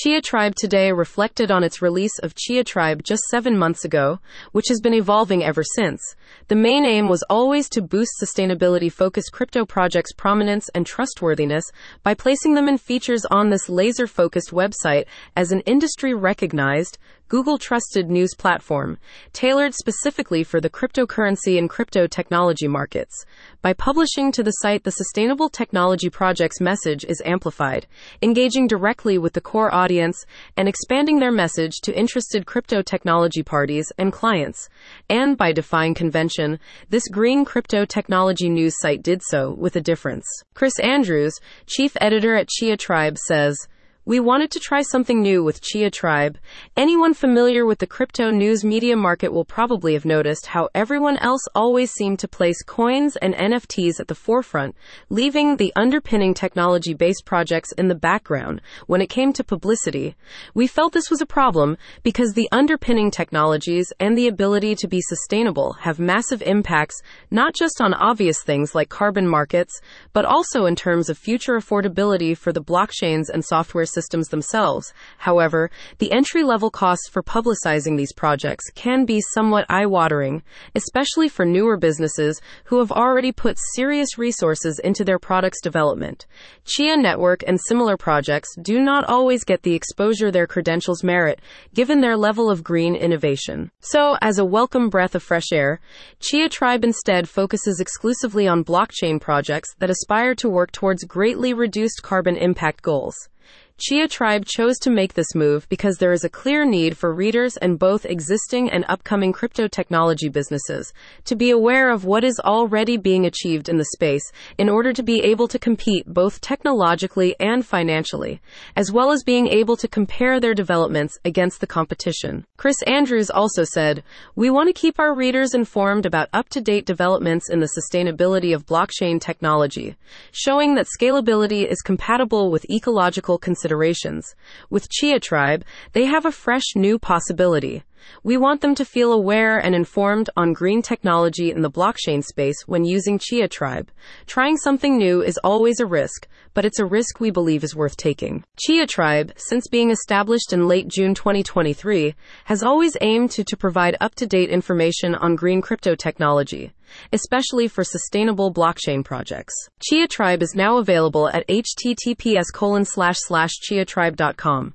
Chia Tribe today reflected on its release of Chia Tribe just seven months ago, which has been evolving ever since. The main aim was always to boost sustainability focused crypto projects' prominence and trustworthiness by placing them in features on this laser focused website as an industry recognized, Google trusted news platform, tailored specifically for the cryptocurrency and crypto technology markets. By publishing to the site, the sustainable technology project's message is amplified, engaging directly with the core audience and expanding their message to interested crypto technology parties and clients. And by defying convention, this green crypto technology news site did so with a difference. Chris Andrews, chief editor at Chia Tribe, says, we wanted to try something new with Chia Tribe. Anyone familiar with the crypto news media market will probably have noticed how everyone else always seemed to place coins and NFTs at the forefront, leaving the underpinning technology based projects in the background when it came to publicity. We felt this was a problem because the underpinning technologies and the ability to be sustainable have massive impacts not just on obvious things like carbon markets, but also in terms of future affordability for the blockchains and software systems systems themselves. However, the entry level costs for publicizing these projects can be somewhat eye watering, especially for newer businesses who have already put serious resources into their products development. Chia Network and similar projects do not always get the exposure their credentials merit, given their level of green innovation. So, as a welcome breath of fresh air, Chia Tribe instead focuses exclusively on blockchain projects that aspire to work towards greatly reduced carbon impact goals. Chia Tribe chose to make this move because there is a clear need for readers and both existing and upcoming crypto technology businesses to be aware of what is already being achieved in the space in order to be able to compete both technologically and financially, as well as being able to compare their developments against the competition. Chris Andrews also said, We want to keep our readers informed about up to date developments in the sustainability of blockchain technology, showing that scalability is compatible with ecological considerations considerations. With Chia Tribe, they have a fresh new possibility. We want them to feel aware and informed on green technology in the blockchain space when using Chia Tribe. Trying something new is always a risk, but it's a risk we believe is worth taking. Chia Tribe, since being established in late June 2023, has always aimed to, to provide up to date information on green crypto technology especially for sustainable blockchain projects. Chia Tribe is now available at https colon slash slash chiatribe.com.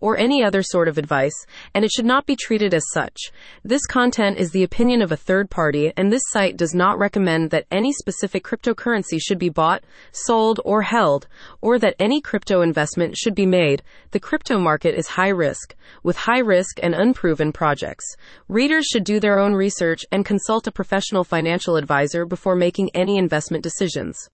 or any other sort of advice, and it should not be treated as such. This content is the opinion of a third party, and this site does not recommend that any specific cryptocurrency should be bought, sold, or held, or that any crypto investment should be made. The crypto market is high risk, with high risk and unproven projects. Readers should do their own research and consult a professional financial advisor before making any investment decisions.